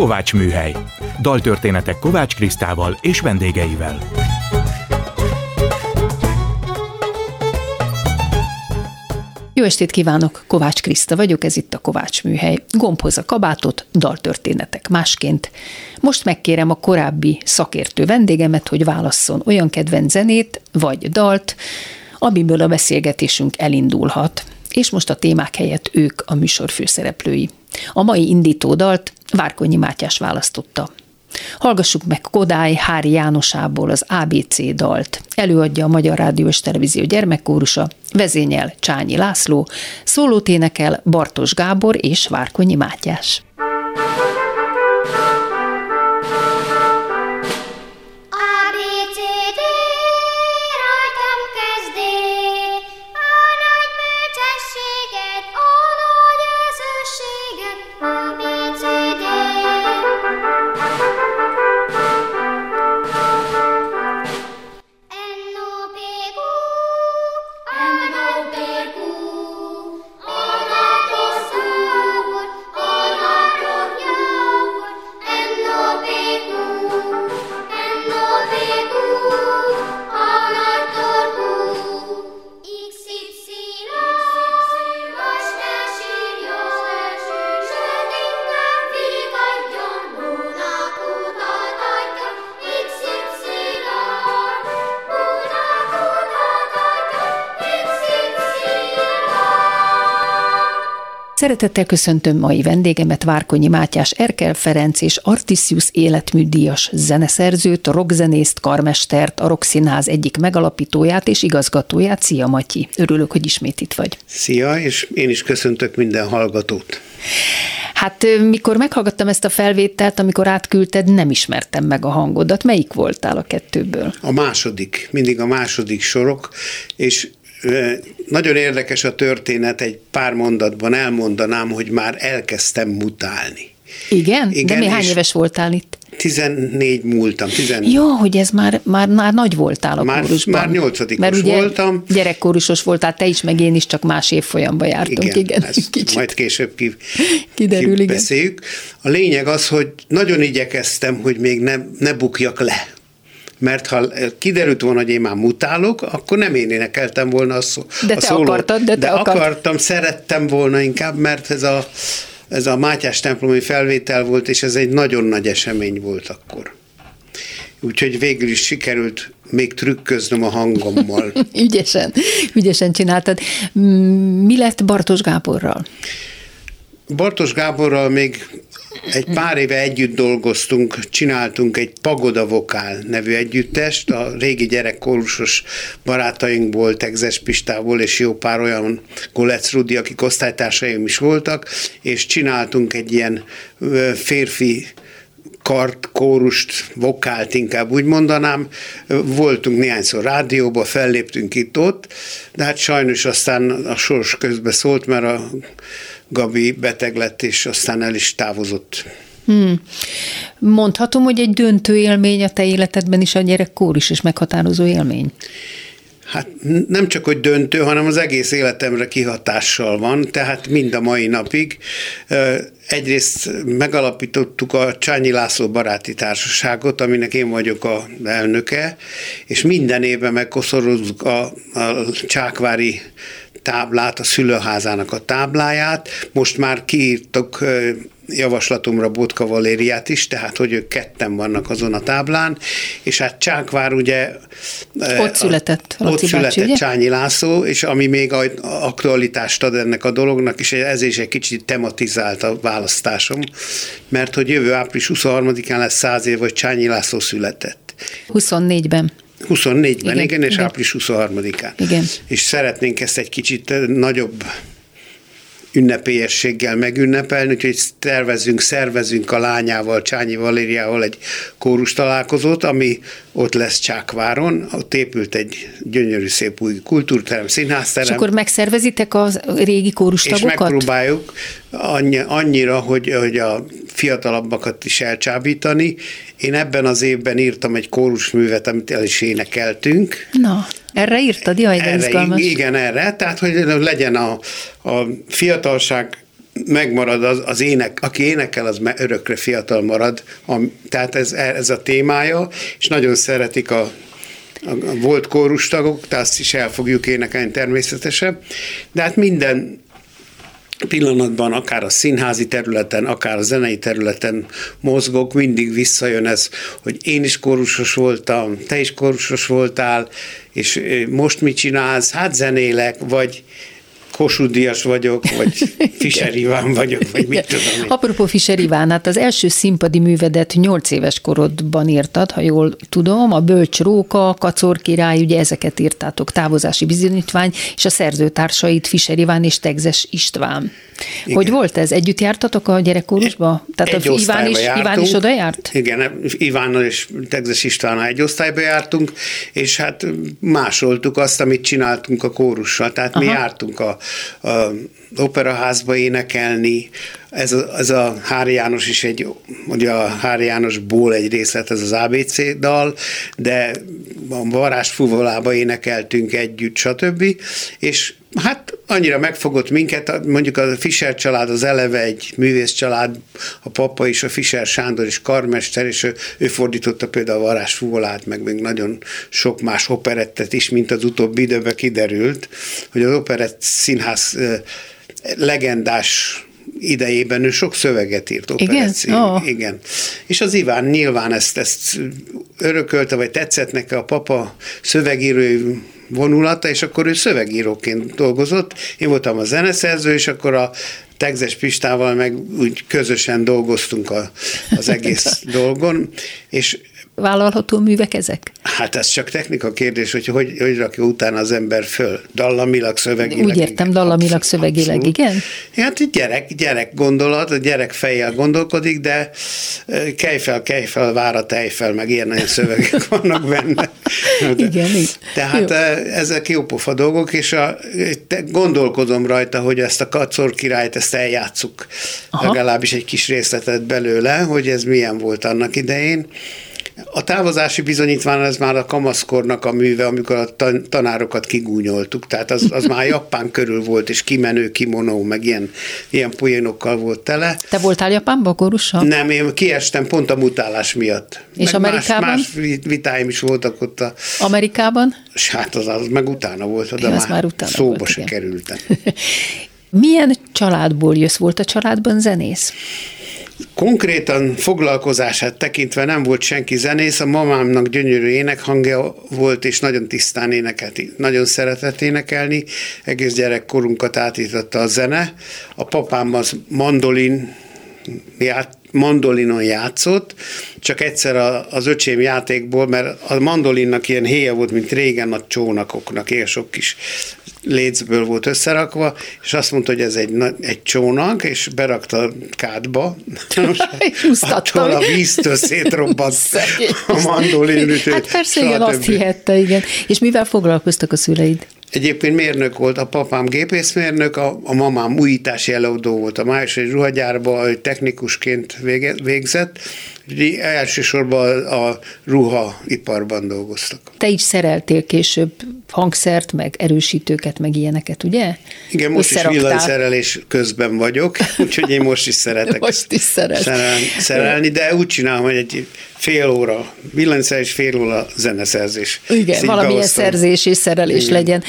Kovács Műhely. Daltörténetek Kovács Krisztával és vendégeivel. Jó estét kívánok, Kovács Kriszta vagyok, ez itt a Kovács Műhely. Gombhoz a kabátot, daltörténetek másként. Most megkérem a korábbi szakértő vendégemet, hogy válasszon olyan kedvenc zenét vagy dalt, amiből a beszélgetésünk elindulhat. És most a témák helyett ők a műsor főszereplői. A mai indító dalt Várkonyi Mátyás választotta. Hallgassuk meg Kodály Hári Jánosából az ABC dalt. Előadja a Magyar Rádió és Televízió gyermekkórusa, vezényel Csányi László, szólót énekel Bartos Gábor és Várkonyi Mátyás. Szeretettel köszöntöm mai vendégemet, Várkonyi Mátyás Erkel Ferenc és Artisius életműdíjas zeneszerzőt, rockzenészt, karmestert, a Rockszínház egyik megalapítóját és igazgatóját. Szia Matyi, örülök, hogy ismét itt vagy. Szia, és én is köszöntök minden hallgatót. Hát mikor meghallgattam ezt a felvételt, amikor átküldted, nem ismertem meg a hangodat. Melyik voltál a kettőből? A második, mindig a második sorok, és nagyon érdekes a történet, egy pár mondatban elmondanám, hogy már elkezdtem mutálni. Igen? Igen De mi hány éves voltál itt? 14 múltam. 14. Jó, hogy ez már, már, már nagy voltál a már, kórusban. Már nyolcadikos Mert ugye voltam. gyerekkórusos voltál, te is, meg én is, csak más évfolyamba jártunk. Igen, igen ezt kicsit. majd később ki, Kiderül, ki igen. beszéljük. A lényeg az, hogy nagyon igyekeztem, hogy még ne, ne bukjak le mert ha kiderült volna, hogy én már mutálok, akkor nem én énekeltem volna a, szó, de a te szólót. akartad, de te de akart... akartam, szerettem volna inkább, mert ez a, ez a Mátyás templomi felvétel volt, és ez egy nagyon nagy esemény volt akkor. Úgyhogy végül is sikerült még trükköznöm a hangommal. ügyesen, ügyesen csináltad. Mi lett Bartos Gáborral? Bartos Gáborral még egy pár éve együtt dolgoztunk, csináltunk egy Pagoda Vokál nevű együttest, a régi gyerekkórusos barátainkból, Tegzes Pistából, és jó pár olyan Golec Rudi, akik osztálytársaim is voltak, és csináltunk egy ilyen férfi kart, kórust, vokált inkább úgy mondanám. Voltunk néhányszor rádióba, felléptünk itt-ott, de hát sajnos aztán a sors közbe szólt, mert a Gabi beteg lett, és aztán el is távozott. Hmm. Mondhatom, hogy egy döntő élmény a te életedben is a gyerekkór is, és meghatározó élmény? Hát nem csak, hogy döntő, hanem az egész életemre kihatással van, tehát mind a mai napig. Egyrészt megalapítottuk a Csányi László Baráti Társaságot, aminek én vagyok a elnöke, és minden évben megkoszorozzuk a, a Csákvári táblát, a szülőházának a tábláját. Most már kiírtok javaslatomra Botka Valériát is, tehát hogy ők ketten vannak azon a táblán, és hát Csákvár ugye... Ott született. Ott született bácsi, Csányi László, és ami még aktualitást ad ennek a dolognak, és ez is egy kicsit tematizált a választásom, mert hogy jövő április 23-án lesz száz év, hogy Csányi László született. 24-ben. 24-ben, igen, igen és igen. április 23-án. Igen. És szeretnénk ezt egy kicsit nagyobb ünnepélyességgel megünnepelni, úgyhogy tervezünk, szervezünk a lányával, Csányi Valériával egy kórus találkozót, ami ott lesz Csákváron, ott épült egy gyönyörű szép új kultúrterem, színházterem. És akkor megszervezitek a régi kórustagokat? És megpróbáljuk annyi, annyira, hogy, hogy a fiatalabbakat is elcsábítani. Én ebben az évben írtam egy kórusművet, amit el is énekeltünk. Na, erre írtad? Jaj, de erre, izgalmas. Igen, erre. Tehát, hogy legyen a, a fiatalság megmarad az, az ének, aki énekel, az örökre fiatal marad. A, tehát ez, ez a témája, és nagyon szeretik a a volt kórustagok, de azt is el fogjuk énekelni természetesen. De hát minden pillanatban, akár a színházi területen, akár a zenei területen mozgok, mindig visszajön ez, hogy én is kórusos voltam, te is kórusos voltál, és most mit csinálsz? Hát zenélek, vagy Kossuth Díjas vagyok, vagy Fischer Iván vagyok, vagy mit tudom én. Apropó Fischer Iván, hát az első színpadi művedet 8 éves korodban írtad, ha jól tudom, a Bölcs Róka, Kacor király, ugye ezeket írtátok, távozási bizonyítvány, és a szerzőtársait Fischer Iván és Tegzes István. Igen. Hogy volt ez? Együtt jártatok a gyerekkórusba? Tehát egy a Iván is, jártunk. Iván is oda járt? Igen, Ivánnal és Tegzes Istvánnal egy osztályba jártunk, és hát másoltuk azt, amit csináltunk a kórussal. Tehát Aha. mi jártunk a, a operaházba énekelni, ez a, ez a Hári János is egy, ugye a Hári Jánosból egy részlet, ez az ABC dal, de a Varázs fuvolába énekeltünk együtt, stb. És hát annyira megfogott minket, mondjuk a Fischer család az eleve egy művész család, a papa is, a Fischer Sándor is karmester, és ő, ő fordította például a Varázs fuvolát, meg még nagyon sok más operettet is, mint az utóbbi időben kiderült, hogy az operett színház legendás idejében ő sok szöveget írt Igen? Oh. Igen. És az Iván nyilván ezt, ezt örökölte, vagy tetszett neki a papa szövegírő vonulata, és akkor ő szövegíróként dolgozott. Én voltam a zeneszerző, és akkor a Tegzes Pistával meg úgy közösen dolgoztunk a, az egész dolgon, és vállalható művek ezek? Hát ez csak technika kérdés, hogy hogy, hogy rakja utána az ember föl. Dallamilag, szövegileg. Úgy értem, dallamilag, abszolút, szövegileg, abszolút. igen? Hát gyerek, gyerek gondolat, a gyerek fejjel gondolkodik, de kelj fel, kelj fel, vár a fel, meg ilyen nagyon szövegek vannak benne. De, igen, igen. Tehát jó. ezek jópofa dolgok, és a, gondolkodom rajta, hogy ezt a kacor királyt, ezt eljátszuk Aha. legalábbis egy kis részletet belőle, hogy ez milyen volt annak idején. A távozási bizonyítvány ez már a kamaszkornak a műve, amikor a tanárokat kigúnyoltuk, tehát az, az már Japán körül volt, és kimenő kimonó, meg ilyen, ilyen poénokkal volt tele. Te voltál Japánban korussal? Nem, én kiestem pont a mutálás miatt. És meg Amerikában? Más, más vitáim is voltak ott. A, Amerikában? Hát az, az meg utána volt, de már, már utána szóba volt, se igen. kerültem. Milyen családból jössz? Volt a családban zenész? Konkrétan foglalkozását tekintve nem volt senki zenész, a mamámnak gyönyörű énekhangja volt, és nagyon tisztán énekelt, nagyon szeretett énekelni, egész gyerekkorunkat átította a zene. A papám az mandolin ját, mandolinon játszott, csak egyszer az öcsém játékból, mert a mandolinnak ilyen héja volt, mint régen a csónakoknak, ilyen sok kis lécből volt összerakva, és azt mondta, hogy ez egy, egy csónak, és berakta a kádba. Attól a víztől szétrobbant a mandolinütő. Hát persze, igen, azt hihette, igen. És mivel foglalkoztak a szüleid? Egyébként mérnök volt, a papám gépészmérnök, a, a mamám újítási előadó volt a május egy ruhagyárban, technikusként vége, végzett, elsősorban a ruhaiparban dolgoztak. Te is szereltél később hangszert, meg erősítőket, meg ilyeneket, ugye? Igen, most is villanyszerelés közben vagyok, úgyhogy én most is szeretek most is szerelni, szerelni, de úgy csinálom, hogy egy fél óra villanyszerelés, fél óra zeneszerzés. Igen, valamilyen beosztom. szerzés és szerelés Igen. legyen.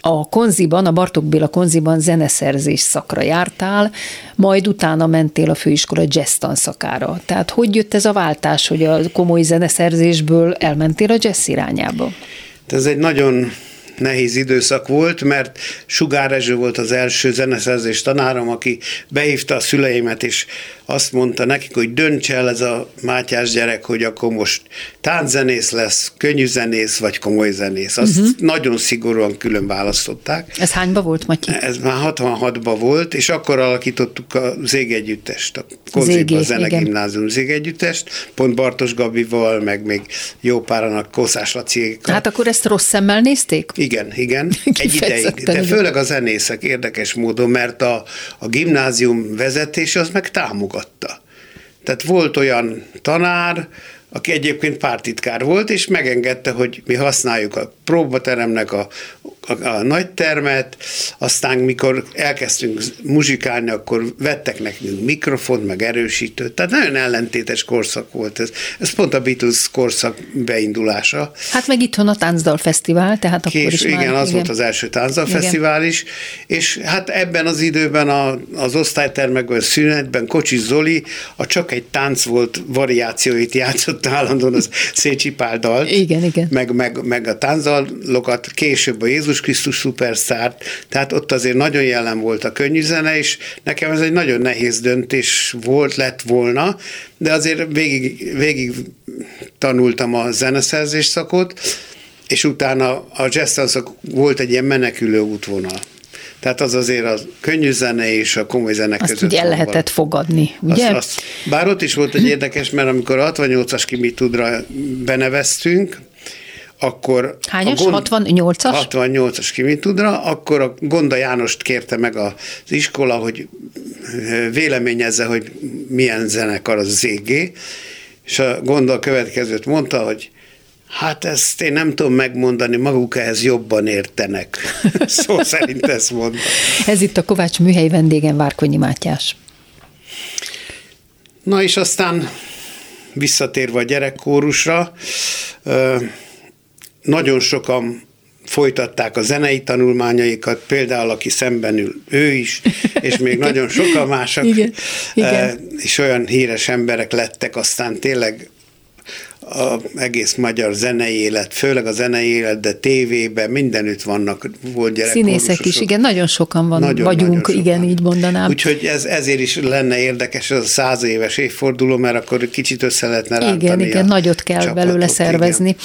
A konziban, a Bartók Béla konziban zeneszerzés szakra jártál, majd utána mentél a főiskola jazz tanszakára. Tehát hogy jött ez a váltás, hogy a komoly zeneszerzésből elmentél a jazz irányába? Ez egy nagyon nehéz időszak volt, mert Sugár Ezső volt az első zeneszerzés tanárom, aki behívta a szüleimet, és azt mondta nekik, hogy dönts el ez a Mátyás gyerek, hogy akkor most tánczenész lesz, könnyű zenész, vagy komoly zenész. Azt uh-huh. nagyon szigorúan külön választották. Ez hányba volt, Matyi? Ez már 66-ba volt, és akkor alakítottuk a Zégegyüttest, a Konziba Zenegimnázium Zégegyüttest, pont Bartos Gabival, meg még jó páranak Kószás Laciékkal. Hát akkor ezt rossz szemmel nézték? Igen, igen, egy ideig. De főleg a zenészek érdekes módon, mert a, a gimnázium vezetése az meg támogatta. Tehát volt olyan tanár, aki egyébként pártitkár volt, és megengedte, hogy mi használjuk a próbateremnek a, a, a nagy termet, aztán mikor elkezdtünk muzsikálni, akkor vettek nekünk mikrofont, meg erősítőt, tehát nagyon ellentétes korszak volt ez. Ez pont a Beatles korszak beindulása. Hát meg itthon a Táncdal Fesztivál, tehát akkor Kés, is igen, már, az igen. volt az első Táncdal Fesztivál is, és hát ebben az időben a, az osztálytermekben, szünetben Kocsi Zoli a Csak egy tánc volt variációit játszott állandóan az Szécsi Pál dalt, igen, igen. Meg, meg, meg a táncdalokat, később a Jézus Krisztus szuperszárt, tehát ott azért nagyon jelen volt a könnyű zene, és nekem ez egy nagyon nehéz döntés volt, lett volna, de azért végig, végig tanultam a zeneszerzés szakot, és utána a jazz volt egy ilyen menekülő útvonal. Tehát az azért a könnyű zene és a komoly zene azt között. ugye el lehetett fogadni, ugye? Azt, azt, bár ott is volt egy érdekes, mert amikor a 68-as kimitudra beneveztünk, akkor... Hányas? Gond, 68-as? 68-as kimitudra, akkor a Gonda Jánost kérte meg az iskola, hogy véleményezze, hogy milyen zenekar az ZG, és a Gonda a következőt mondta, hogy Hát ezt én nem tudom megmondani, maguk ehhez jobban értenek. Szó szerint ezt mondta. Ez itt a Kovács műhely vendégen Várkonyi Mátyás. Na és aztán visszatérve a gyerekkórusra, nagyon sokan folytatták a zenei tanulmányaikat, például aki szemben ül, ő is, és még nagyon sokan mások, Igen. Igen. és olyan híres emberek lettek, aztán tényleg a egész magyar zenei élet, főleg a zenei élet, de tévében mindenütt vannak, volt gyerek. Színészek is, igen, nagyon sokan van, nagyon, vagyunk, nagyon sokan. igen, így mondanám. Úgyhogy ez, ezért is lenne érdekes ez a száz éves évforduló, mert akkor kicsit össze lehetne rántani Igen, igen, nagyot kell csapatot, belőle szervezni. Igen.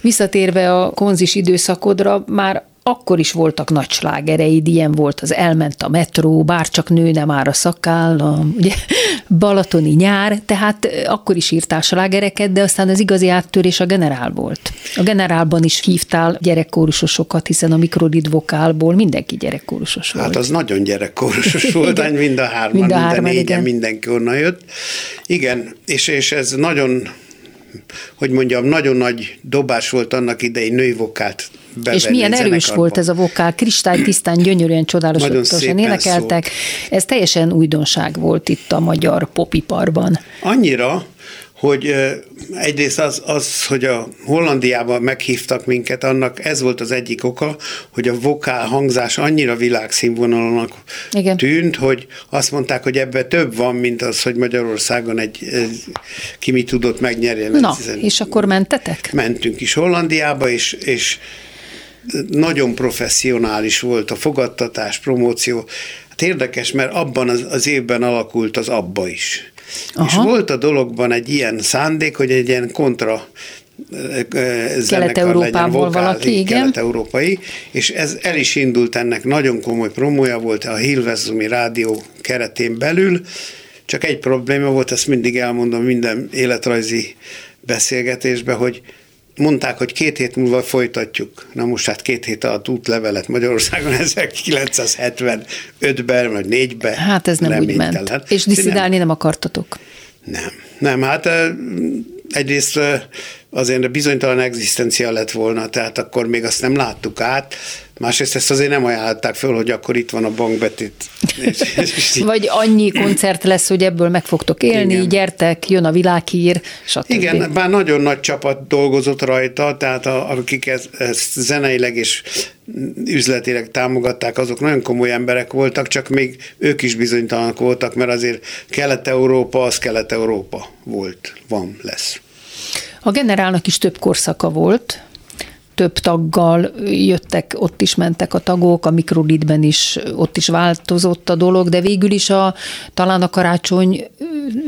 Visszatérve a konzis időszakodra, már akkor is voltak nagy slágereid, ilyen volt az Elment a metró, bárcsak nőne már a szakáll, a, ugye, Balatoni nyár, tehát akkor is írtál slágereket, de aztán az igazi áttörés a generál volt. A generálban is hívtál gyerekkórusosokat, hiszen a mikrodid vokálból mindenki gyerekkórusos volt. Hát az nagyon gyerekkórusos volt, mind a hárman, mind a, hárman, mind a négyen, igen. mindenki onnan jött. Igen, és, és ez nagyon hogy mondjam, nagyon nagy dobás volt annak idején női vokált És milyen erős volt ez a vokál, kristály tisztán, gyönyörűen, csodálatosan énekeltek. Szólt. Ez teljesen újdonság volt itt a magyar popiparban. Annyira, hogy egyrészt az, az, hogy a Hollandiában meghívtak minket, annak ez volt az egyik oka, hogy a vokál hangzás annyira világszínvonalnak Igen. tűnt, hogy azt mondták, hogy ebben több van, mint az, hogy Magyarországon egy, egy ki mi tudott megnyerni. Na, és akkor mentetek? Mentünk is Hollandiába, és, és nagyon professzionális volt a fogadtatás, promóció. Hát érdekes, mert abban az, az évben alakult az abba is. Aha. És volt a dologban egy ilyen szándék, hogy egy ilyen kontra Kelet-Európából valaki, igen. Kelet-európai, és ez el is indult ennek, nagyon komoly promója volt a Hilvezumi rádió keretén belül, csak egy probléma volt, ezt mindig elmondom minden életrajzi beszélgetésben, hogy mondták, hogy két hét múlva folytatjuk. Na most hát két hét alatt útlevelet Magyarországon 1975-ben vagy 4-ben. Hát ez nem úgy ment. És diszidálni nem, nem akartatok? Nem. Nem, hát egyrészt azért bizonytalan egzisztencia lett volna, tehát akkor még azt nem láttuk át, Másrészt ezt azért nem ajánlották föl, hogy akkor itt van a bankbetét. Vagy annyi koncert lesz, hogy ebből meg fogtok élni, Igen. gyertek, jön a világhír, stb. Igen, bár nagyon nagy csapat dolgozott rajta, tehát a, akik ezt, ezt zeneileg és üzletileg támogatták, azok nagyon komoly emberek voltak, csak még ők is bizonytalanak voltak, mert azért Kelet-Európa az Kelet-Európa volt, van, lesz. A generálnak is több korszaka volt, több taggal jöttek, ott is mentek a tagok, a mikroditben is, ott is változott a dolog, de végül is a, talán a karácsony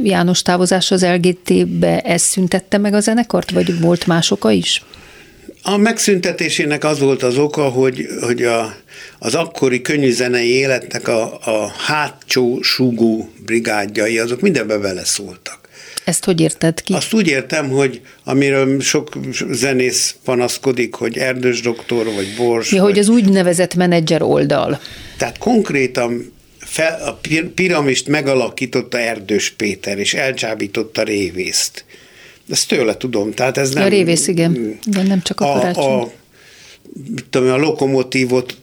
János távozás az LGT-be ez szüntette meg a zenekart, vagy volt más oka is? A megszüntetésének az volt az oka, hogy, hogy a, az akkori könnyűzenei életnek a, a hátsó súgó brigádjai, azok mindenbe beleszóltak. Ezt hogy érted ki? Azt úgy értem, hogy amiről sok zenész panaszkodik, hogy erdős doktor, vagy bors. Ja, vagy... hogy az úgynevezett menedzser oldal. Tehát konkrétan fel, a piramist megalakította Erdős Péter, és elcsábította Révészt. Ezt tőle tudom, tehát ez nem... A Révész, igen. igen nem csak a, a. A mit tudom, a lokomotívot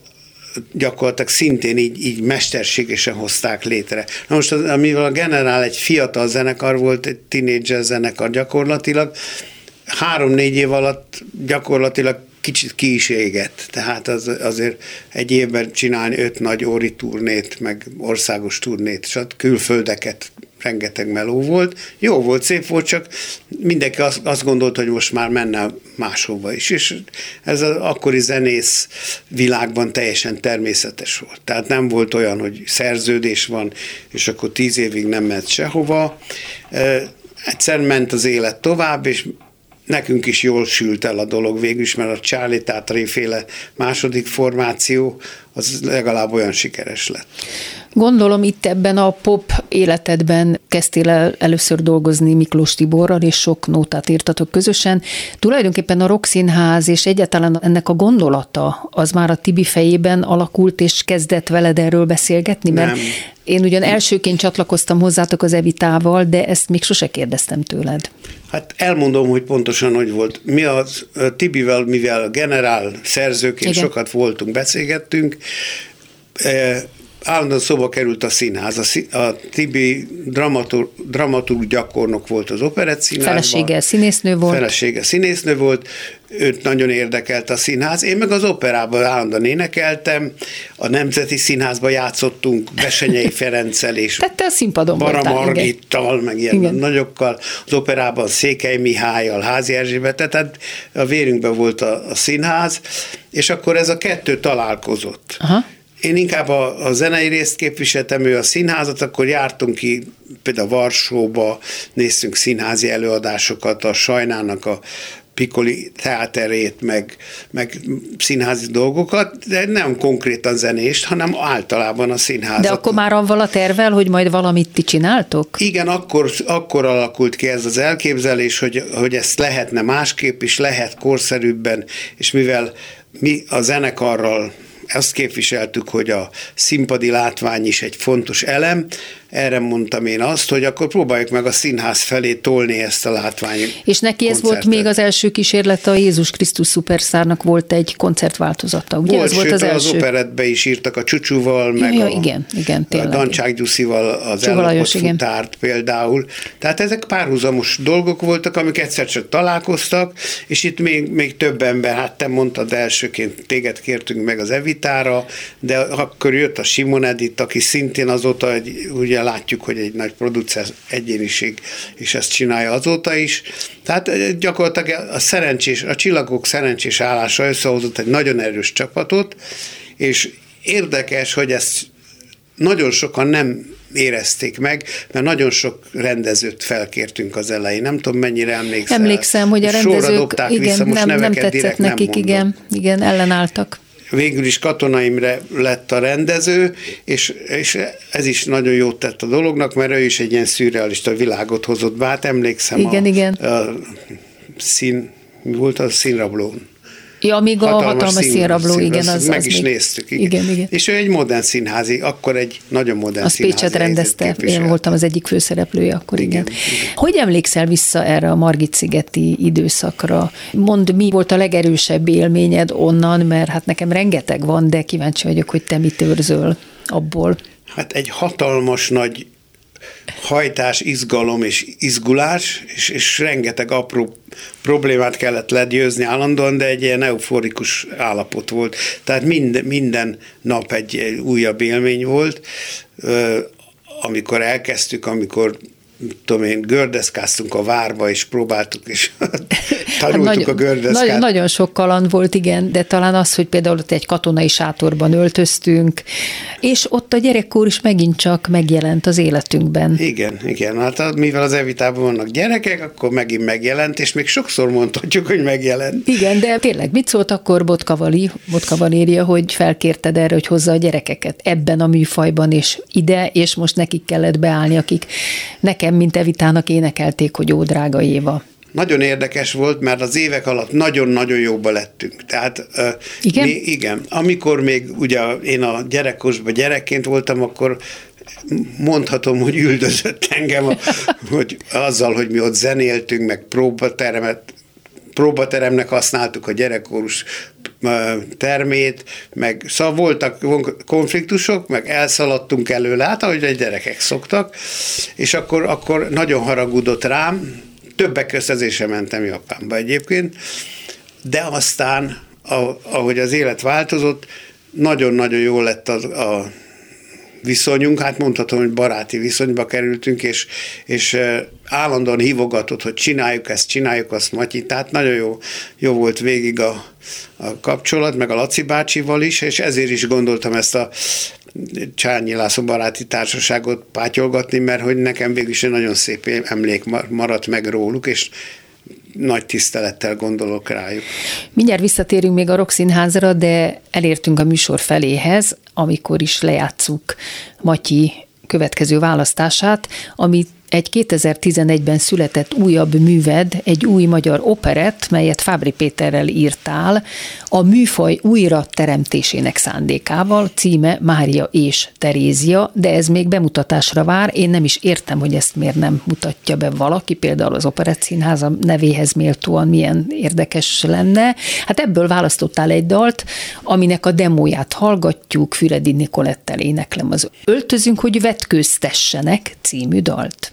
gyakorlatilag szintén így, így mesterségesen hozták létre. Na most, az, amivel a Generál egy fiatal zenekar volt, egy tínédzser zenekar gyakorlatilag, három-négy év alatt gyakorlatilag kicsit ki is égett. Tehát az, azért egy évben csinálni öt nagy óri turnét, meg országos turnét, és külföldeket rengeteg meló volt. Jó volt, szép volt, csak mindenki azt, azt gondolta, hogy most már menne máshova is. És ez az akkori zenész világban teljesen természetes volt. Tehát nem volt olyan, hogy szerződés van, és akkor tíz évig nem mehet sehova. Egyszer ment az élet tovább, és nekünk is jól sült el a dolog végül is, mert a Charlie Tátrai féle második formáció az legalább olyan sikeres lett. Gondolom itt ebben a pop életedben kezdtél el először dolgozni Miklós Tiborral, és sok nótát írtatok közösen. Tulajdonképpen a Színház és egyáltalán ennek a gondolata az már a Tibi fejében alakult, és kezdett veled erről beszélgetni? Mert Nem. Én ugyan elsőként csatlakoztam hozzátok az Evitával, de ezt még sose kérdeztem tőled. Hát elmondom, hogy pontosan hogy volt. Mi az Tibivel, mivel generál szerzőként Igen. sokat voltunk, beszélgettünk, állandóan szóba került a színház. A, szín, a Tibi dramatur, dramaturg gyakornok volt az operett színházban. Felesége színésznő volt. Felesége színésznő volt. Őt nagyon érdekelt a színház. Én meg az operában állandóan énekeltem. A Nemzeti Színházban játszottunk Besenyei Ferenccel és Tette a színpadon Bara Margittal, meg ilyen igen. nagyokkal. Az operában Székely Mihályal, Házi Erzsébet, tehát a vérünkben volt a, a színház, és akkor ez a kettő találkozott. Aha én inkább a, a zenei részt képviseltem, ő a színházat, akkor jártunk ki például Varsóba, néztünk színházi előadásokat, a Sajnának a Pikoli teáterét, meg, meg színházi dolgokat, de nem konkrétan zenést, hanem általában a színházat. De akkor már avval a tervel, hogy majd valamit ti csináltok? Igen, akkor, akkor alakult ki ez az elképzelés, hogy, hogy ezt lehetne másképp is, lehet korszerűbben, és mivel mi a zenekarral azt képviseltük, hogy a színpadi látvány is egy fontos elem, erre mondtam én azt, hogy akkor próbáljuk meg a színház felé tolni ezt a látvány. És neki ez volt még az első kísérlet, a Jézus Krisztus szuperszárnak volt egy koncertváltozata, ugye? Volt, ez volt az, az első. operetbe is írtak a Csúcsúval, meg ja, a, igen, igen, tényleg. a Dancsák Gyuszival az ellopott futárt például. Tehát ezek párhuzamos dolgok voltak, amik egyszer csak találkoztak, és itt még, még több ember, hát te mondtad elsőként, téged kértünk meg az Evitára, de akkor jött a Simon Edith, aki szintén azóta egy, ugye látjuk, hogy egy nagy producer egyéniség, és ezt csinálja azóta is. Tehát gyakorlatilag a szerencsés, a csillagok szerencsés állása összehozott egy nagyon erős csapatot, és érdekes, hogy ezt nagyon sokan nem érezték meg, mert nagyon sok rendezőt felkértünk az elején. Nem tudom, mennyire emlékszel. Emlékszem, hogy a rendezők igen, vissza, most nem, nem tetszett nekik, nem igen, igen, ellenálltak végül is katonaimre lett a rendező, és, és ez is nagyon jót tett a dolognak, mert ő is egy ilyen szürrealista világot hozott be. Hát emlékszem igen, a, igen. a szín, mi volt az színrablón? Ja, amíg a hatalmas, színrabló, szín, igen. Az, meg az is még... néztük. Igen. igen, igen. És ő egy modern színházi, akkor egy nagyon modern az színházi. Pécset rendezte, én voltam az egyik főszereplője akkor, igen. igen. igen. Hogy emlékszel vissza erre a Margit-szigeti időszakra? Mondd, mi volt a legerősebb élményed onnan, mert hát nekem rengeteg van, de kíváncsi vagyok, hogy te mit őrzöl abból. Hát egy hatalmas nagy hajtás, izgalom és izgulás, és, és rengeteg apró problémát kellett legyőzni állandóan, de egy ilyen euforikus állapot volt. Tehát minden, minden nap egy újabb élmény volt. Amikor elkezdtük, amikor tudom én, gördeszkáztunk a várba, és próbáltuk, és tanultuk hát nagyon, a gördeszkát. Nagyon, nagyon sok kaland volt, igen, de talán az, hogy például ott egy katonai sátorban öltöztünk, és ott a gyerekkor is megint csak megjelent az életünkben. Igen, igen, hát mivel az evitában vannak gyerekek, akkor megint megjelent, és még sokszor mondhatjuk, hogy megjelent. Igen, de tényleg mit szólt akkor Botkavali, Botkavaléria, hogy felkérted erre, hogy hozza a gyerekeket ebben a műfajban, és ide, és most nekik kellett beállni, akik nekem nekem, mint Evitának énekelték, hogy ó, drága Éva. Nagyon érdekes volt, mert az évek alatt nagyon-nagyon jóba lettünk. Tehát igen? Mi, igen. Amikor még ugye én a gyerekkosban gyerekként voltam, akkor mondhatom, hogy üldözött engem, hogy azzal, hogy mi ott zenéltünk, meg próbateremet, próbateremnek használtuk a gyerekkórus termét, meg szóval voltak konfliktusok, meg elszaladtunk előle, hát ahogy a gyerekek szoktak, és akkor, akkor nagyon haragudott rám, többek között mentem Japánba egyébként, de aztán, ahogy az élet változott, nagyon-nagyon jó lett a, a viszonyunk, hát mondhatom, hogy baráti viszonyba kerültünk, és, és állandóan hívogatott, hogy csináljuk ezt, csináljuk azt, Matyi, tehát nagyon jó, jó volt végig a, a kapcsolat, meg a Laci bácsival is, és ezért is gondoltam ezt a Csányi László baráti társaságot pátyolgatni, mert hogy nekem végül is egy nagyon szép emlék maradt meg róluk, és nagy tisztelettel gondolok rájuk. Mindjárt visszatérünk még a Rokszínházra, de elértünk a műsor feléhez, amikor is lejátszuk Matyi következő választását, amit egy 2011-ben született újabb műved, egy új magyar operett, melyet Fábri Péterrel írtál, a műfaj újra teremtésének szándékával, címe Mária és Terézia, de ez még bemutatásra vár, én nem is értem, hogy ezt miért nem mutatja be valaki, például az Operett Színháza nevéhez méltóan milyen érdekes lenne. Hát ebből választottál egy dalt, aminek a demóját hallgatjuk, Füredi Nikolettel éneklem az Öltözünk, hogy vetkőztessenek című dalt.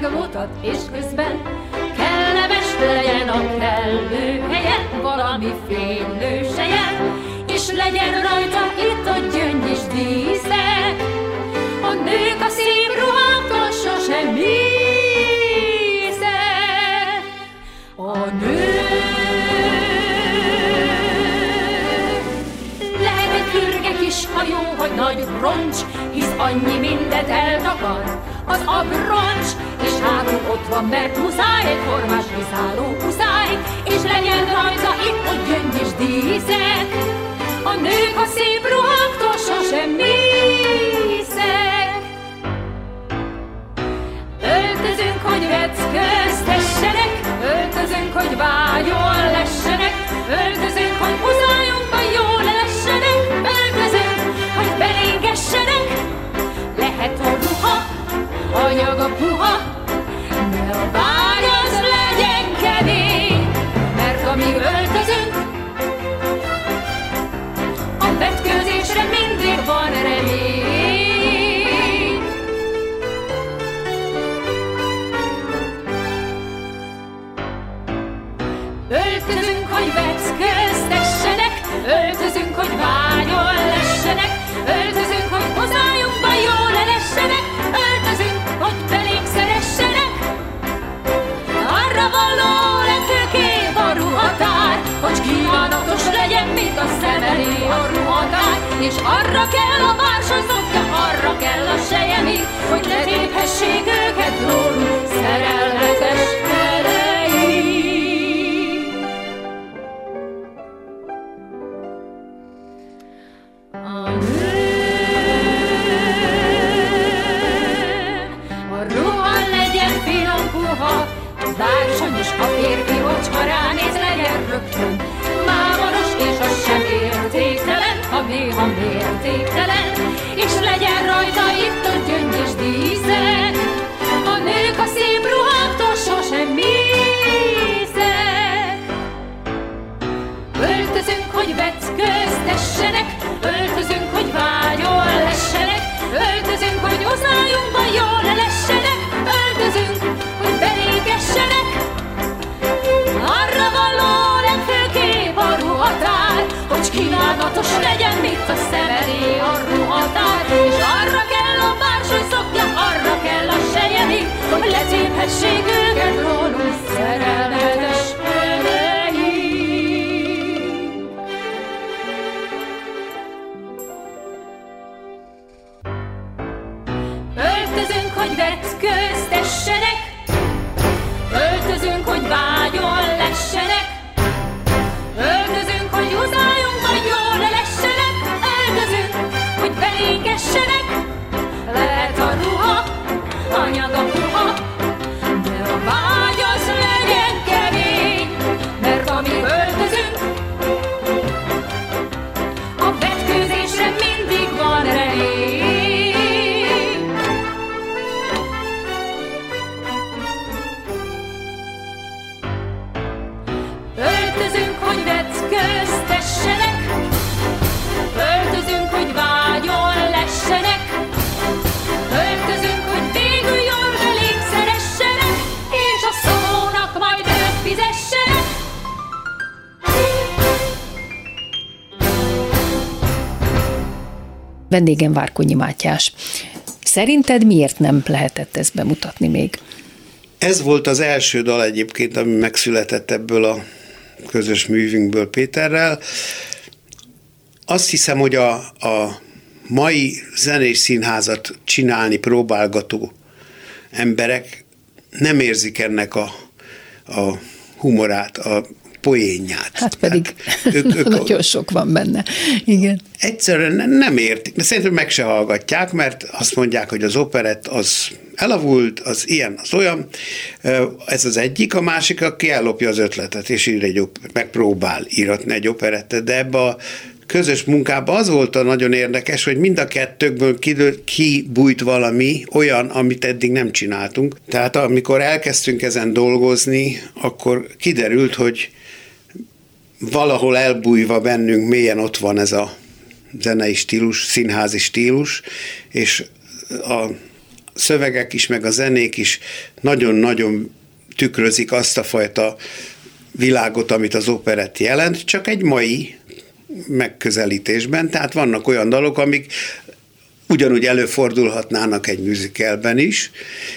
Megmutat, és közben kellemes legyen a kellő helyen, valami fénylő sejen, és legyen rajta itt a gyöngy és díszek. A nők a szép ruháktól sosem. A nők lehet egy fürge kis hajó, hogy nagy roncs, hisz annyi mindent eltakar, az abroncs, hátul ott van, mert muszáj egy formás kiszálló muszáj, és legyen rajta itt, hogy gyöngy és díszek. A nők a szép ruháktól sosem mészek. Öltözünk, hogy vecköztessenek, öltözünk, hogy vágyon lessenek, öltözünk, hogy huzájunkban jól lessenek, öltözünk, hogy belégessenek. Lehet, hogy ruha, anyag a puha, a vágy legyen kemény, mert amíg öltözünk, a vetkőzésre mindig van remény. Öltözünk, hogy vetkőztessenek, öltözünk, hogy vágyon a szem elé a ruhatár, és arra kell a mársony szokja, arra kell a sejemi, hogy letéphessék őket rólunk szerelmetes. Vendégem Várkonyi Mátyás. Szerinted miért nem lehetett ezt bemutatni még? Ez volt az első dal egyébként, ami megszületett ebből a közös művünkből Péterrel. Azt hiszem, hogy a, a mai zenés színházat csinálni próbálgató emberek nem érzik ennek a, a humorát, a poénját. Hát pedig hát, ők, ők nagyon sok van benne. Igen. Egyszerűen nem értik, de szerintem meg se hallgatják, mert azt mondják, hogy az operett az elavult, az ilyen, az olyan. Ez az egyik, a másik, aki ellopja az ötletet, és ír egy, megpróbál íratni egy operettet, de ebbe a közös munkában az volt a nagyon érdekes, hogy mind a kettőkből kibújt valami olyan, amit eddig nem csináltunk. Tehát amikor elkezdtünk ezen dolgozni, akkor kiderült, hogy valahol elbújva bennünk mélyen ott van ez a zenei stílus, színházi stílus, és a szövegek is, meg a zenék is nagyon-nagyon tükrözik azt a fajta világot, amit az operett jelent, csak egy mai megközelítésben. Tehát vannak olyan dalok, amik ugyanúgy előfordulhatnának egy musicalben is,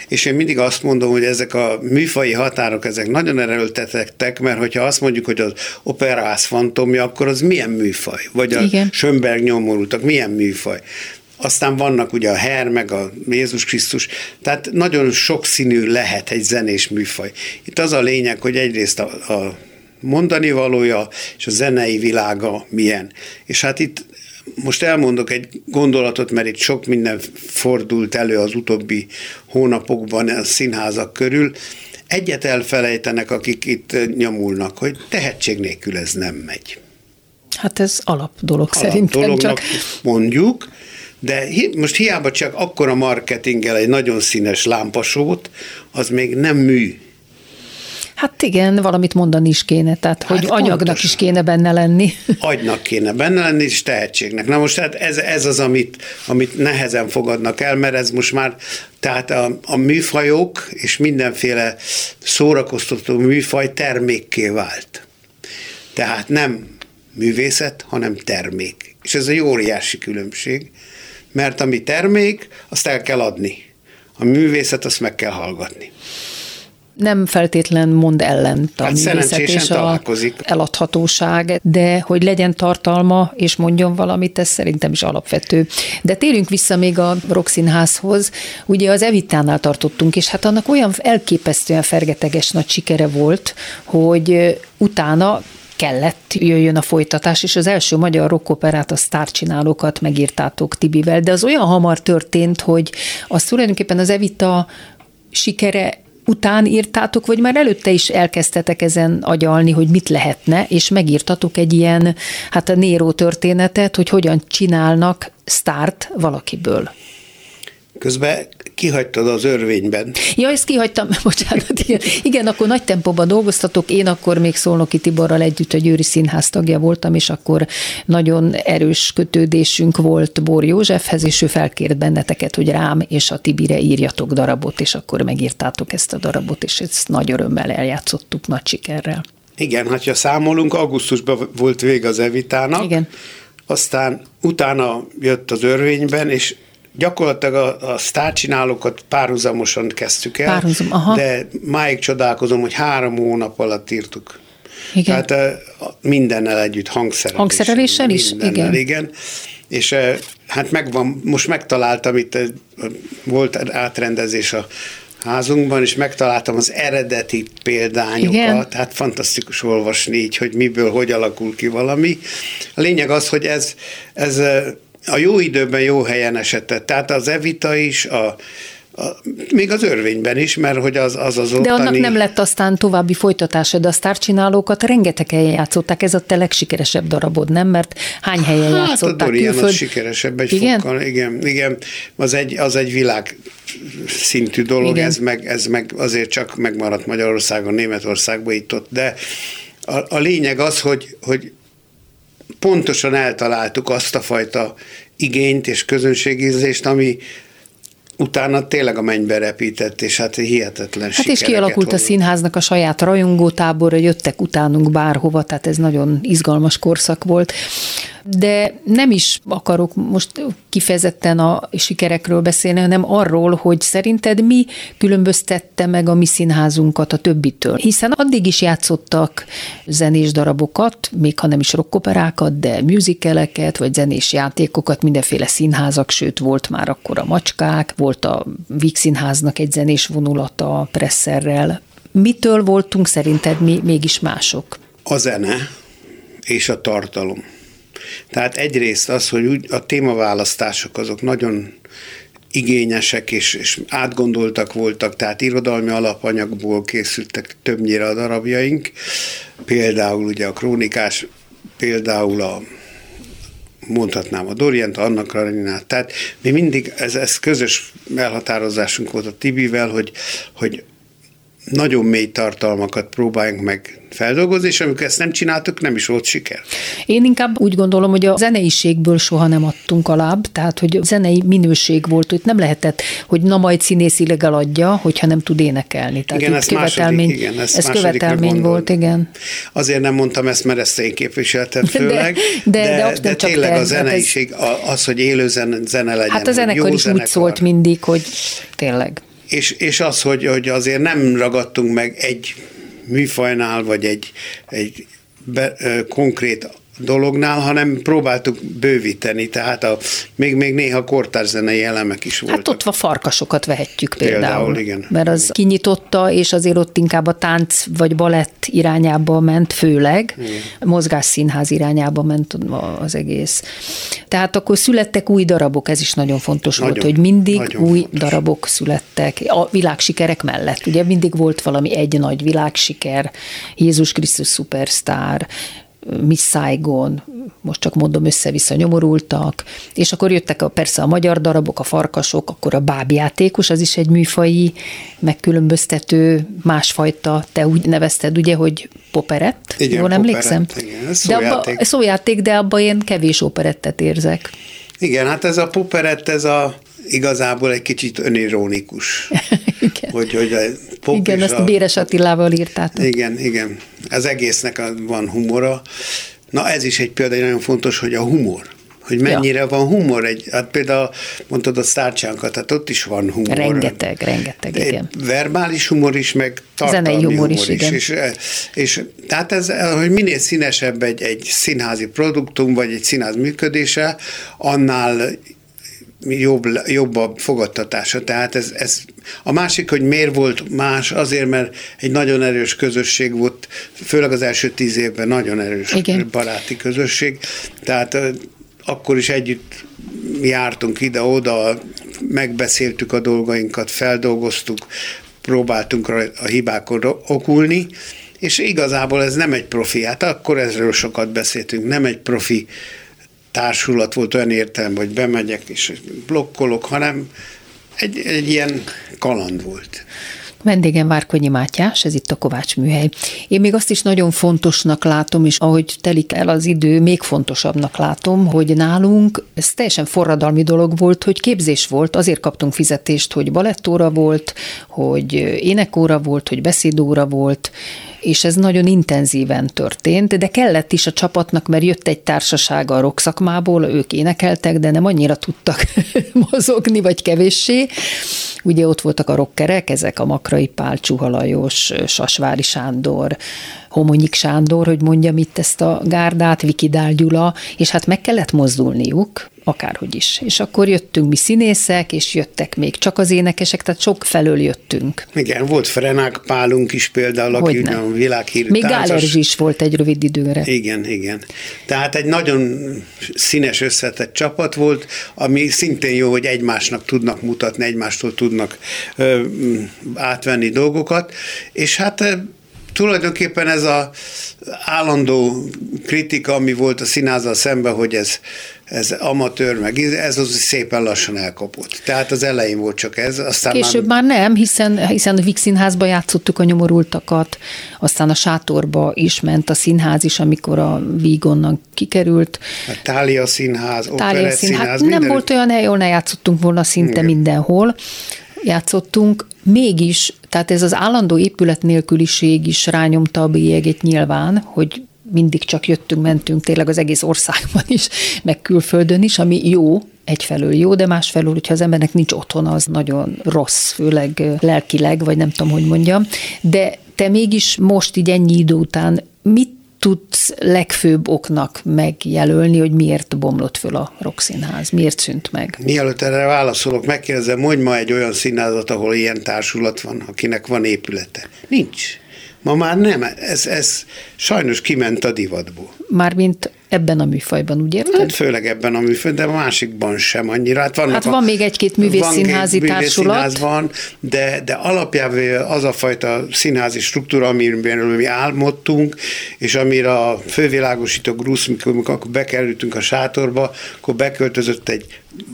és én mindig azt mondom, hogy ezek a műfai határok, ezek nagyon erőltetettek, mert hogyha azt mondjuk, hogy az operász fantomja, akkor az milyen műfaj? Vagy a Igen. Schönberg nyomorultak, milyen műfaj? Aztán vannak ugye a Her, meg a Jézus Krisztus, tehát nagyon sokszínű lehet egy zenés műfaj. Itt az a lényeg, hogy egyrészt a, a mondani valója és a zenei világa milyen. És hát itt most elmondok egy gondolatot, mert itt sok minden fordult elő az utóbbi hónapokban a színházak körül. Egyet elfelejtenek, akik itt nyomulnak, hogy tehetség nélkül ez nem megy. Hát ez alap dolog alap szerintem. Dolognak csak... mondjuk, de hi, most hiába csak akkora marketinggel egy nagyon színes lámpasót, az még nem mű. Hát igen, valamit mondani is kéne, tehát hát hogy anyagnak pontosan. is kéne benne lenni. Agynak kéne benne lenni, és tehetségnek. Na most hát ez, ez az, amit, amit nehezen fogadnak el, mert ez most már, tehát a, a műfajok és mindenféle szórakoztató műfaj termékké vált. Tehát nem művészet, hanem termék. És ez egy óriási különbség, mert ami termék, azt el kell adni. A művészet, azt meg kell hallgatni nem feltétlen mond ellent a hát művészet és a találkozik. eladhatóság, de hogy legyen tartalma és mondjon valamit, ez szerintem is alapvető. De térjünk vissza még a Rokszínházhoz. Ugye az Evitánál tartottunk, és hát annak olyan elképesztően fergeteges nagy sikere volt, hogy utána kellett jöjjön a folytatás, és az első magyar rockoperát, a sztárcsinálókat megírtátok Tibivel, de az olyan hamar történt, hogy az tulajdonképpen az Evita sikere után írtátok, vagy már előtte is elkezdtetek ezen agyalni, hogy mit lehetne, és megírtatok egy ilyen, hát a Néró történetet, hogy hogyan csinálnak sztárt valakiből. Közben kihagytad az örvényben. Ja, ezt kihagytam, bocsánat, igen. igen, akkor nagy tempóban dolgoztatok, én akkor még Szolnoki Tiborral együtt a Győri Színház tagja voltam, és akkor nagyon erős kötődésünk volt Bor Józsefhez, és ő felkért benneteket, hogy rám és a Tibire írjatok darabot, és akkor megírtátok ezt a darabot, és ezt nagy örömmel eljátszottuk, nagy sikerrel. Igen, hát ha számolunk, augusztusban volt vége az Evitának, Igen. aztán utána jött az örvényben, és gyakorlatilag a, a sztárcsinálókat párhuzamosan kezdtük el, Párhuzam, aha. de máig csodálkozom, hogy három hónap alatt írtuk. Igen. Tehát mindennel együtt, hangszereléssel. Hangszereléssel is? Igen. igen. És hát megvan, most megtaláltam itt, volt átrendezés a házunkban, és megtaláltam az eredeti példányokat, Igen. hát fantasztikus olvasni így, hogy miből, hogy alakul ki valami. A lényeg az, hogy ez, ez a jó időben jó helyen esett. Tehát az Evita is, a, a, még az örvényben is, mert hogy az az, az ottani... De annak nem lett aztán további folytatása, de a sztárcsinálókat rengeteg helyen játszották, ez a te legsikeresebb darabod, nem? Mert hány helyen hát játszották? Hát a Dorian külföld... az sikeresebb egy igen? fokkal, igen, igen, az egy, az egy világ szintű dolog, ez meg, ez meg azért csak megmaradt Magyarországon, Németországban itt ott, de a, a lényeg az, hogy, hogy pontosan eltaláltuk azt a fajta igényt és közönségízést, ami utána tényleg a mennybe repített, és hát hihetetlen Hát és kialakult hozott. a színháznak a saját rajongótábora, jöttek utánunk bárhova, tehát ez nagyon izgalmas korszak volt. De nem is akarok most kifejezetten a sikerekről beszélni, hanem arról, hogy szerinted mi különböztette meg a mi színházunkat a többitől. Hiszen addig is játszottak zenés darabokat, még ha nem is rockoperákat, de musicaleket, vagy zenés játékokat, mindenféle színházak, sőt volt már akkor a macskák, volt a Víg Színháznak egy zenés vonulata presszerrel. Mitől voltunk szerinted mi mégis mások? A zene és a tartalom. Tehát egyrészt az, hogy úgy a témaválasztások azok nagyon igényesek és, és átgondoltak voltak, tehát irodalmi alapanyagból készültek többnyire a darabjaink, például ugye a krónikás, például a mondhatnám a Dorient, Anna Karinát. Tehát mi mindig, ez, ez közös elhatározásunk volt a Tibivel, hogy, hogy nagyon mély tartalmakat próbáljunk meg feldolgozni, és amikor ezt nem csináltuk, nem is volt siker. Én inkább úgy gondolom, hogy a zeneiségből soha nem adtunk alább, tehát hogy a zenei minőség volt, hogy nem lehetett, hogy na majd színészileg eladja, hogyha nem tud énekelni. Tehát igen, ez követelmény, második, igen, ez, ez követelmény volt, igen. Azért nem mondtam ezt, mert ezt én képviseltem főleg, de, de, de, de, de tényleg te, a zeneiség, az, hogy élő zene, zene legyen. Hát a zenekar is zenekar. úgy szólt mindig, hogy tényleg és, és az, hogy, hogy azért nem ragadtunk meg egy műfajnál, vagy egy, egy be, konkrét dolognál, hanem próbáltuk bővíteni, tehát a, még, még néha kortárzenei elemek is voltak. Hát ott a farkasokat vehetjük például. Például, igen. Mert az kinyitotta, és azért ott inkább a tánc vagy balett irányába ment főleg, igen. mozgásszínház irányába ment az egész. Tehát akkor születtek új darabok, ez is nagyon fontos nagyon, volt, hogy mindig új fontos. darabok születtek, a világsikerek mellett. Ugye mindig volt valami egy nagy világsiker, Jézus Krisztus szupersztár, Miss Saigon, most csak mondom össze-vissza nyomorultak, és akkor jöttek a, persze a magyar darabok, a farkasok, akkor a bábjátékos, az is egy műfai, megkülönböztető, másfajta, te úgy nevezted ugye, hogy poperett, igen, jól emlékszem? Igen, ez szójáték. De abba, szójáték, de abban én kevés operettet érzek. Igen, hát ez a poperett, ez a igazából egy kicsit önironikus. igen. Hogy, hogy a pop igen, ezt a Béres Attilával írtátok. Igen, igen. Az egésznek van humora. Na ez is egy példa, nagyon fontos, hogy a humor hogy mennyire ja. van humor. Egy, hát például mondtad a sztárcsánkat, tehát ott is van humor. Rengeteg, rengeteg, igen. Verbális humor is, meg tartalmi Zenei humor, humor is, is. Igen. És, és tehát ez, hogy minél színesebb egy, egy színházi produktum, vagy egy színház működése, annál jobb, jobb a fogadtatása. Tehát ez, ez, a másik, hogy miért volt más, azért, mert egy nagyon erős közösség volt, főleg az első tíz évben nagyon erős Igen. baráti közösség. Tehát akkor is együtt jártunk ide-oda, megbeszéltük a dolgainkat, feldolgoztuk, próbáltunk a hibákon okulni, és igazából ez nem egy profi, hát akkor ezről sokat beszéltünk, nem egy profi társulat volt olyan értelme, hogy bemegyek és blokkolok, hanem egy, egy ilyen kaland volt. Vendégem Várkonyi Mátyás, ez itt a Kovács műhely. Én még azt is nagyon fontosnak látom, és ahogy telik el az idő, még fontosabbnak látom, hogy nálunk ez teljesen forradalmi dolog volt, hogy képzés volt, azért kaptunk fizetést, hogy balettóra volt, hogy énekóra volt, hogy beszédóra volt, és ez nagyon intenzíven történt, de kellett is a csapatnak, mert jött egy társaság a rock szakmából, ők énekeltek, de nem annyira tudtak mozogni, vagy kevéssé. Ugye ott voltak a rockerek, ezek a Makrai Pál, Csuha Lajos, Sasvári Sándor, Homonyik Sándor, hogy mondjam itt ezt a gárdát, Vikidál Gyula, és hát meg kellett mozdulniuk, akárhogy is. És akkor jöttünk mi színészek, és jöttek még csak az énekesek, tehát sok felől jöttünk. Igen, volt Frenák Pálunk is például, aki ugye a világhírű Még Gálerzs is volt egy rövid időre. Igen, igen. Tehát egy nagyon színes összetett csapat volt, ami szintén jó, hogy egymásnak tudnak mutatni, egymástól tudnak ö, átvenni dolgokat, és hát tulajdonképpen ez a állandó kritika, ami volt a színházzal szemben, hogy ez, ez amatőr, meg ez az szépen lassan elkapott. Tehát az elején volt csak ez. Aztán Később már, már nem, hiszen, hiszen a Vix színházba játszottuk a nyomorultakat, aztán a sátorba is ment a színház is, amikor a Vígonnan kikerült. A Tália színház, Tália színház, színház nem volt olyan hely, ahol ne játszottunk volna szinte Igen. mindenhol játszottunk, mégis, tehát ez az állandó épület nélküliség is rányomta a bélyeget nyilván, hogy mindig csak jöttünk, mentünk tényleg az egész országban is, meg külföldön is, ami jó, egyfelől jó, de másfelől, hogyha az embernek nincs otthona, az nagyon rossz, főleg lelkileg, vagy nem tudom, hogy mondjam. De te mégis most így ennyi idő után mit tudsz legfőbb oknak megjelölni, hogy miért bomlott föl a Rockszínház, miért szűnt meg? Mielőtt erre válaszolok, megkérdezem, mondj ma egy olyan színházat, ahol ilyen társulat van, akinek van épülete. Nincs. Ma már nem, ez, ez sajnos kiment a divatból. Mármint ebben a műfajban, érted? Hát főleg ebben a műfajban, de a másikban sem annyira. Hát, vannak hát van a, még egy-két művészszínházi társulat. van, de, de alapjában az a fajta színházi struktúra, amiről mi álmodtunk, és amire a fővilágosító Grusz, mikor bekerültünk a sátorba, akkor beköltözött egy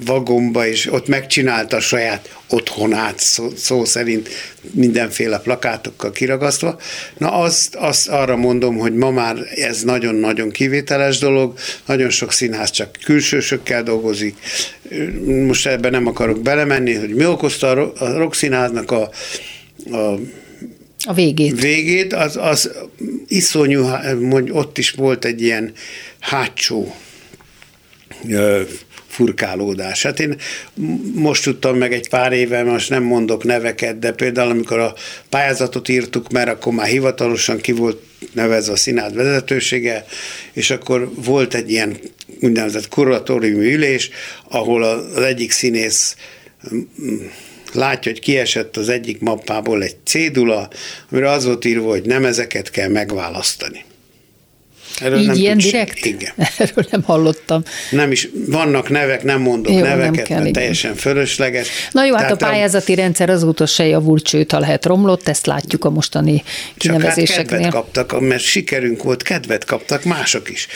vagomba, és ott megcsinálta a saját otthonát, szó, szó szerint mindenféle plakátokkal kiragasztva. Na azt, azt arra mondom, hogy ma már ez nagyon-nagyon kivételes dolog, nagyon sok színház csak külsősökkel dolgozik. Most ebben nem akarok belemenni, hogy mi okozta a rock színháznak a, a a végét. Végét, az, az iszonyú, ott is volt egy ilyen hátsó furkálódás. Hát én most tudtam meg egy pár éve, most nem mondok neveket, de például amikor a pályázatot írtuk, mert akkor már hivatalosan ki volt nevezve a színház vezetősége, és akkor volt egy ilyen úgynevezett kuratóriumi ülés, ahol az egyik színész látja, hogy kiesett az egyik mappából egy cédula, amire az volt írva, hogy nem ezeket kell megválasztani. Erről Így nem ilyen direkt? Igen. Erről nem hallottam. Nem is, vannak nevek, nem mondok jó, neveket, nem kell, mert teljesen fölösleges. Na jó, hát Tehát a pályázati a... rendszer azóta se javult, sőt, ha lehet romlott, ezt látjuk a mostani kinevezéseknél. Csak hát kedvet kaptak, mert sikerünk volt, kedvet kaptak mások is,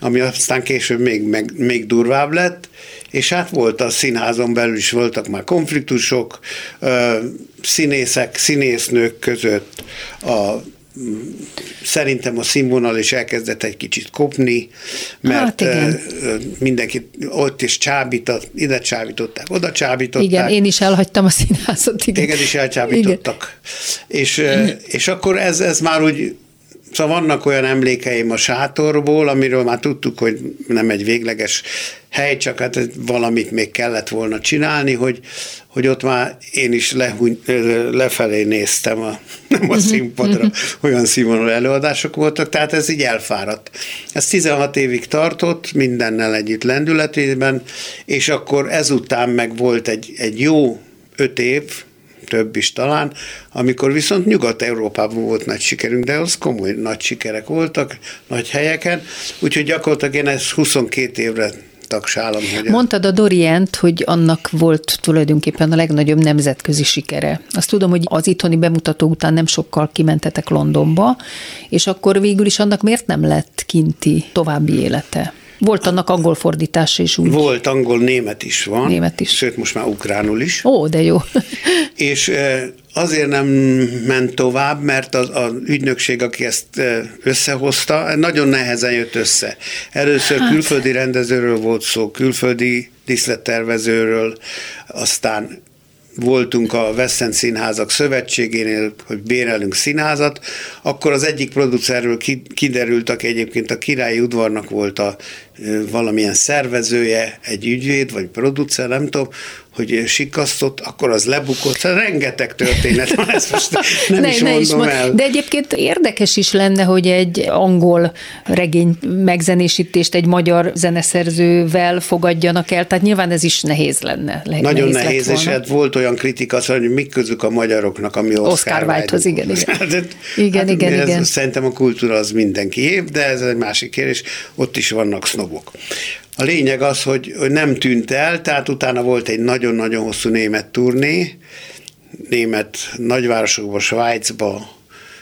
ami aztán később még, még, még durvább lett, és hát volt a színházon belül is voltak már konfliktusok, színészek, színésznők között, a szerintem a színvonal is elkezdett egy kicsit kopni, mert hát mindenki ott is csábított, ide csábították, oda csábították. Igen, én is elhagytam a színházat. Igen. Téged is elcsábítottak. Igen. És, és akkor ez, ez már úgy Szóval vannak olyan emlékeim a sátorból, amiről már tudtuk, hogy nem egy végleges hely, csak hát valamit még kellett volna csinálni, hogy, hogy ott már én is lehúny, lefelé néztem a, nem a mhm, színpadra, mhm. olyan színvonalú előadások voltak, tehát ez így elfáradt. Ez 16 évig tartott, mindennel együtt lendületében, és akkor ezután meg volt egy, egy jó öt év, több is talán, amikor viszont Nyugat-Európában volt nagy sikerünk, de az komoly nagy sikerek voltak, nagy helyeken, úgyhogy gyakorlatilag én ezt 22 évre tagsálom. Hogy Mondtad a Dorient, hogy annak volt tulajdonképpen a legnagyobb nemzetközi sikere. Azt tudom, hogy az itthoni bemutató után nem sokkal kimentetek Londonba, és akkor végül is annak miért nem lett kinti további élete? Volt annak angol fordítása is úgy. Volt angol, német is van. Német is. Sőt, most már ukránul is. Ó, de jó. és azért nem ment tovább, mert az, az ügynökség, aki ezt összehozta, nagyon nehezen jött össze. Először hát. külföldi rendezőről volt szó, külföldi diszlettervezőről, aztán voltunk a Veszent Színházak Szövetségénél, hogy bérelünk színházat, akkor az egyik producerről kiderült, aki egyébként a királyi udvarnak volt a valamilyen szervezője, egy ügyvéd, vagy producer, nem tudom, hogy sikasztott, akkor az lebukott. Rengeteg történet van, ezt most nem ne, is ne mondom is mond. el. De egyébként érdekes is lenne, hogy egy angol regény megzenésítést egy magyar zeneszerzővel fogadjanak el, tehát nyilván ez is nehéz lenne. Nagyon nehéz, nehéz és hát volt olyan kritika, hogy mik közük a magyaroknak, ami Oscar, Oscar Wilde-hoz, igen, igen. hát, igen, hát, igen, ez, igen. Szerintem a kultúra az mindenki de ez egy másik kérdés, ott is vannak sznobok. A lényeg az, hogy, hogy nem tűnt el, tehát utána volt egy nagyon-nagyon hosszú német turné, német nagyvárosokba, Svájcba,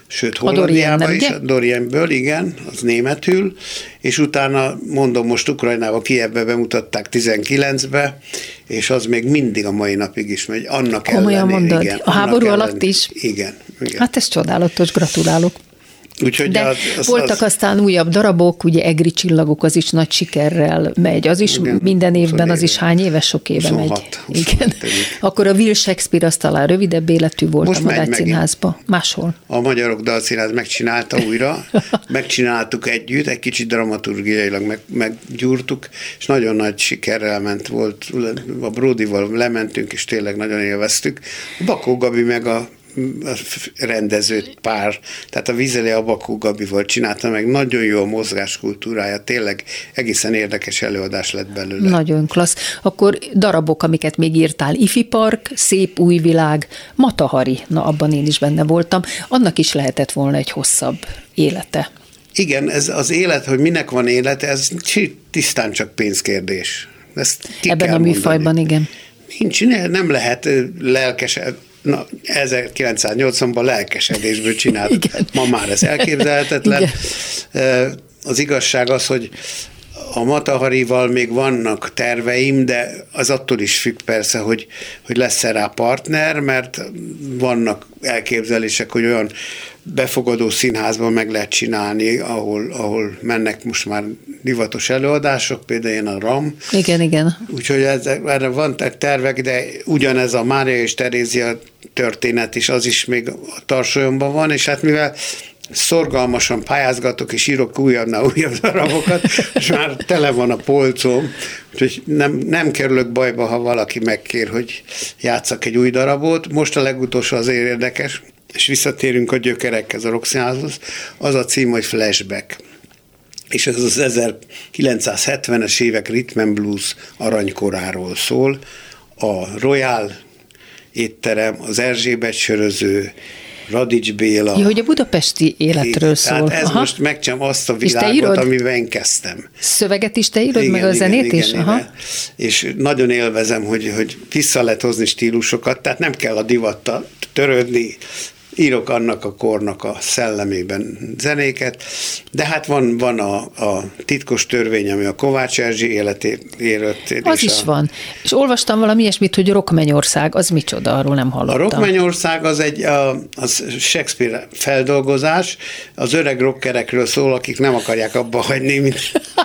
sőt Hollandiába is, a Dorienből, igen, az németül, és utána, mondom, most Ukrajnába, Kievbe bemutatták 19-be, és az még mindig a mai napig is megy, annak Komolyan ellenére. mondod? Igen, a háború alatt is? Igen, igen. Hát ez csodálatos, gratulálok. Úgyhogy De az, az, voltak az, aztán újabb darabok, ugye Egri csillagok, az is nagy sikerrel megy. Az is Igen, minden évben, az is hány éves, sok éve 26, megy. 26 Igen. év. Akkor a Will Shakespeare az talán rövidebb életű volt Most a megint. Színházba. Máshol. a Magyarok Dalszínház megcsinálta újra, megcsináltuk együtt, egy kicsit dramaturgiailag meg, meggyúrtuk, és nagyon nagy sikerrel ment volt. A Bródival lementünk, és tényleg nagyon élveztük. A Bakó Gabi meg a a rendezőt pár, tehát a Vizeli a Bakó Gabival csinálta meg, nagyon jó a mozgáskultúrája, tényleg egészen érdekes előadás lett belőle. Nagyon klassz. Akkor darabok, amiket még írtál. Ifi Park, Szép új világ, Matahari, na abban én is benne voltam. Annak is lehetett volna egy hosszabb élete. Igen, ez az élet, hogy minek van élet, ez tisztán csak pénzkérdés. Ezt ki Ebben a műfajban, mondani. igen. Nincs, ne- nem lehet ö, lelkesed, na, 1980-ban lelkesedésből csinált. Igen. Ma már ez elképzelhetetlen. Igen. Az igazság az, hogy a Mataharival még vannak terveim, de az attól is függ persze, hogy, hogy lesz-e rá partner, mert vannak elképzelések, hogy olyan befogadó színházban meg lehet csinálni, ahol, ahol mennek most már divatos előadások, például ilyen a RAM, Igen, igen. Úgyhogy ez, erre van tervek, de ugyanez a Mária és Terézia történet is, az is még a tarsolyomban van, és hát mivel szorgalmasan pályázgatok, és írok újabbnál újabb darabokat, és már tele van a polcom, úgyhogy nem, nem kerülök bajba, ha valaki megkér, hogy játszak egy új darabot. Most a legutolsó azért érdekes, és visszatérünk a gyökerekhez, a Roxinázhoz, az a cím, hogy Flashback és ez az 1970-es évek rhythm and blues aranykoráról szól. A Royal étterem, az Erzsébet söröző, Radics Béla. Jó, hogy a budapesti életről Tehát szól. ez Aha. most megcsinálom azt a világot, amiben kezdtem. Szöveget is te írod, meg a zenét is? igen. Aha. És nagyon élvezem, hogy, hogy vissza lehet hozni stílusokat, tehát nem kell a divattal törődni, írok annak a kornak a szellemében zenéket, de hát van, van a, a titkos törvény, ami a Kovács Erzsi életéről. Az is van. És olvastam valami ilyesmit, hogy Rockmennyország, az micsoda, arról nem A hallottam. Rockmennyország az egy a, az Shakespeare feldolgozás, az öreg rockerekről szól, akik nem akarják abba hagyni, mint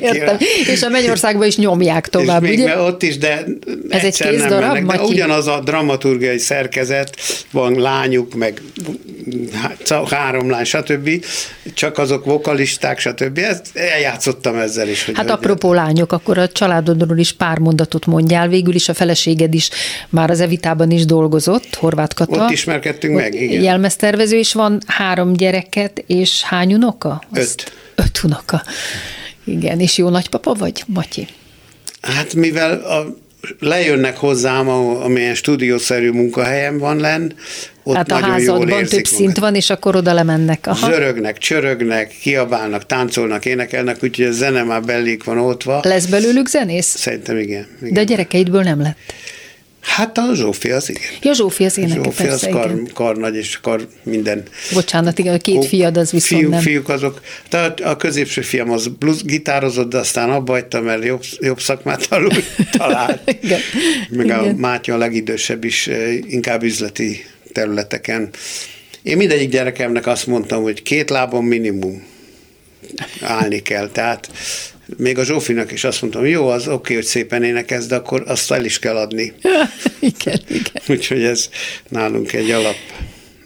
értem. És a Mennyországban is nyomják tovább, és még ugye? ott is, de Ez egy egyszer kész nem darab, mennek, de ugyanaz a dramaturgiai szerkezet, van lányuk, meg há- három lány, stb. Csak azok vokalisták, stb. Ezt eljátszottam ezzel is. Hogy Hát hogy- apropó lányok, akkor a családodról is pár mondatot mondjál. Végül is a feleséged is már az Evitában is dolgozott, Horváth Kata. Ott ismerkedtünk meg, igen. Jelmeztervező, és van három gyereket, és hány unoka? Öt. Öt unoka. Igen, és jó nagypapa vagy, Matyi? Hát mivel a, lejönnek hozzám, amilyen stúdiószerű munkahelyem van lenn, ott hát a házadban több magát. szint van, és akkor oda lemennek. Aha. Zörögnek, csörögnek, kiabálnak, táncolnak, énekelnek, úgyhogy a zene már bellék van ottva. Lesz belőlük zenész? Szerintem igen. igen. De a gyerekeidből nem lett. Hát a Zsófi az igen. Ja, Zsófi az éneke, Zsófi az persze, kar, igen. karnagy, és kar minden. Bocsánat, igen, a két fiad az viszont fiú, nem. Fiúk azok, tehát a középső fiam az blues gitározott, de aztán abba hagyta, mert jobb, jobb szakmát alul talált. Igen. Meg a Igen. Mátya a legidősebb is, inkább üzleti területeken. Én mindegyik gyerekemnek azt mondtam, hogy két lábon minimum állni kell. Tehát még a Zsófinak is azt mondtam, jó, az oké, hogy szépen énekezz, de akkor azt el is kell adni. igen, igen. Úgyhogy ez nálunk egy alap.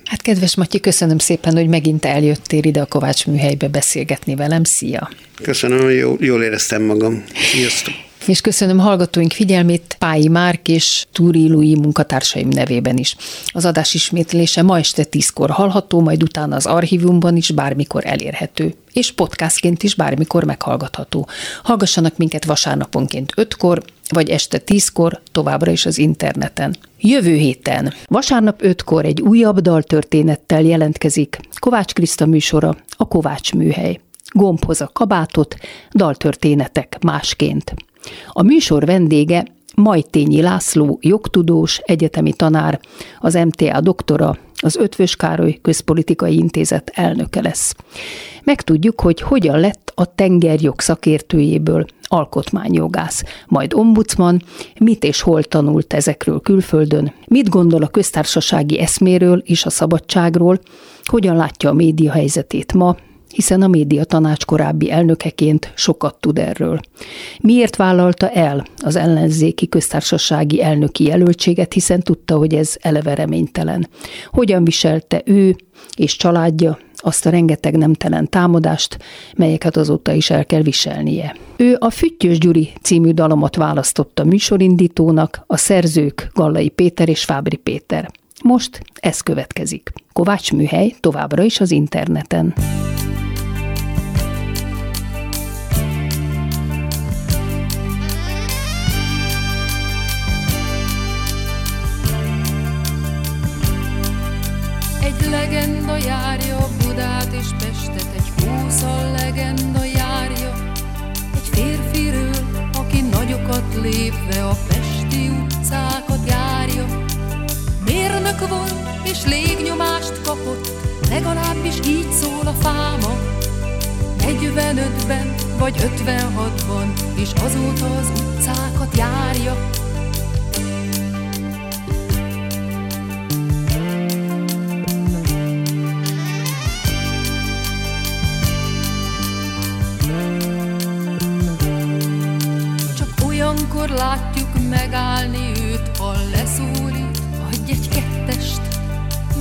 Hát kedves Matyi, köszönöm szépen, hogy megint eljöttél ide a Kovács műhelybe beszélgetni velem. Szia! Köszönöm, hogy jól, jól éreztem magam. Sziasztok! És köszönöm hallgatóink figyelmét Pályi Márk és Túri Lui munkatársaim nevében is. Az adás ismétlése ma este tízkor hallható, majd utána az archívumban is bármikor elérhető, és podcastként is bármikor meghallgatható. Hallgassanak minket vasárnaponként ötkor, vagy este tízkor, továbbra is az interneten. Jövő héten, vasárnap ötkor egy újabb daltörténettel jelentkezik Kovács Kriszta műsora, a Kovács műhely. Gombhoz a kabátot, daltörténetek másként. A műsor vendége Majtényi László, jogtudós, egyetemi tanár, az MTA doktora, az Ötvös Károly Közpolitikai Intézet elnöke lesz. Megtudjuk, hogy hogyan lett a tengerjog szakértőjéből alkotmányjogász, majd ombudsman, mit és hol tanult ezekről külföldön, mit gondol a köztársasági eszméről és a szabadságról, hogyan látja a média helyzetét ma, hiszen a média tanács korábbi elnökeként sokat tud erről. Miért vállalta el az ellenzéki köztársasági elnöki jelöltséget, hiszen tudta, hogy ez eleve reménytelen. Hogyan viselte ő és családja azt a rengeteg nemtelen támadást, melyeket azóta is el kell viselnie. Ő a Füttyös Gyuri című dalomat választotta műsorindítónak, a szerzők Gallai Péter és Fábri Péter. Most ez következik. Kovács Műhely továbbra is az interneten. Nagyokat lépve a pesti utcákat járja. Mérnök volt és légnyomást kapott, legalábbis így szól a fáma. 45-ben vagy 56-ban, és azóta az utcákat járja. Látjuk megállni őt, ha leszólít, adj egy kettest.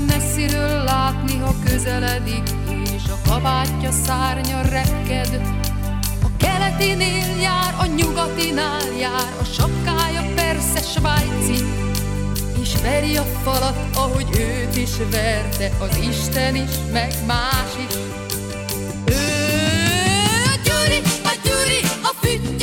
Messziről látni, ha közeledik, és a kabátja szárnya repked. A keletinél jár, a nyugatinál jár, a sapkája persze svájci, és veri a falat, ahogy őt is verte az Isten is, meg más is. Ő a Gyuri, a Gyuri, a füttyös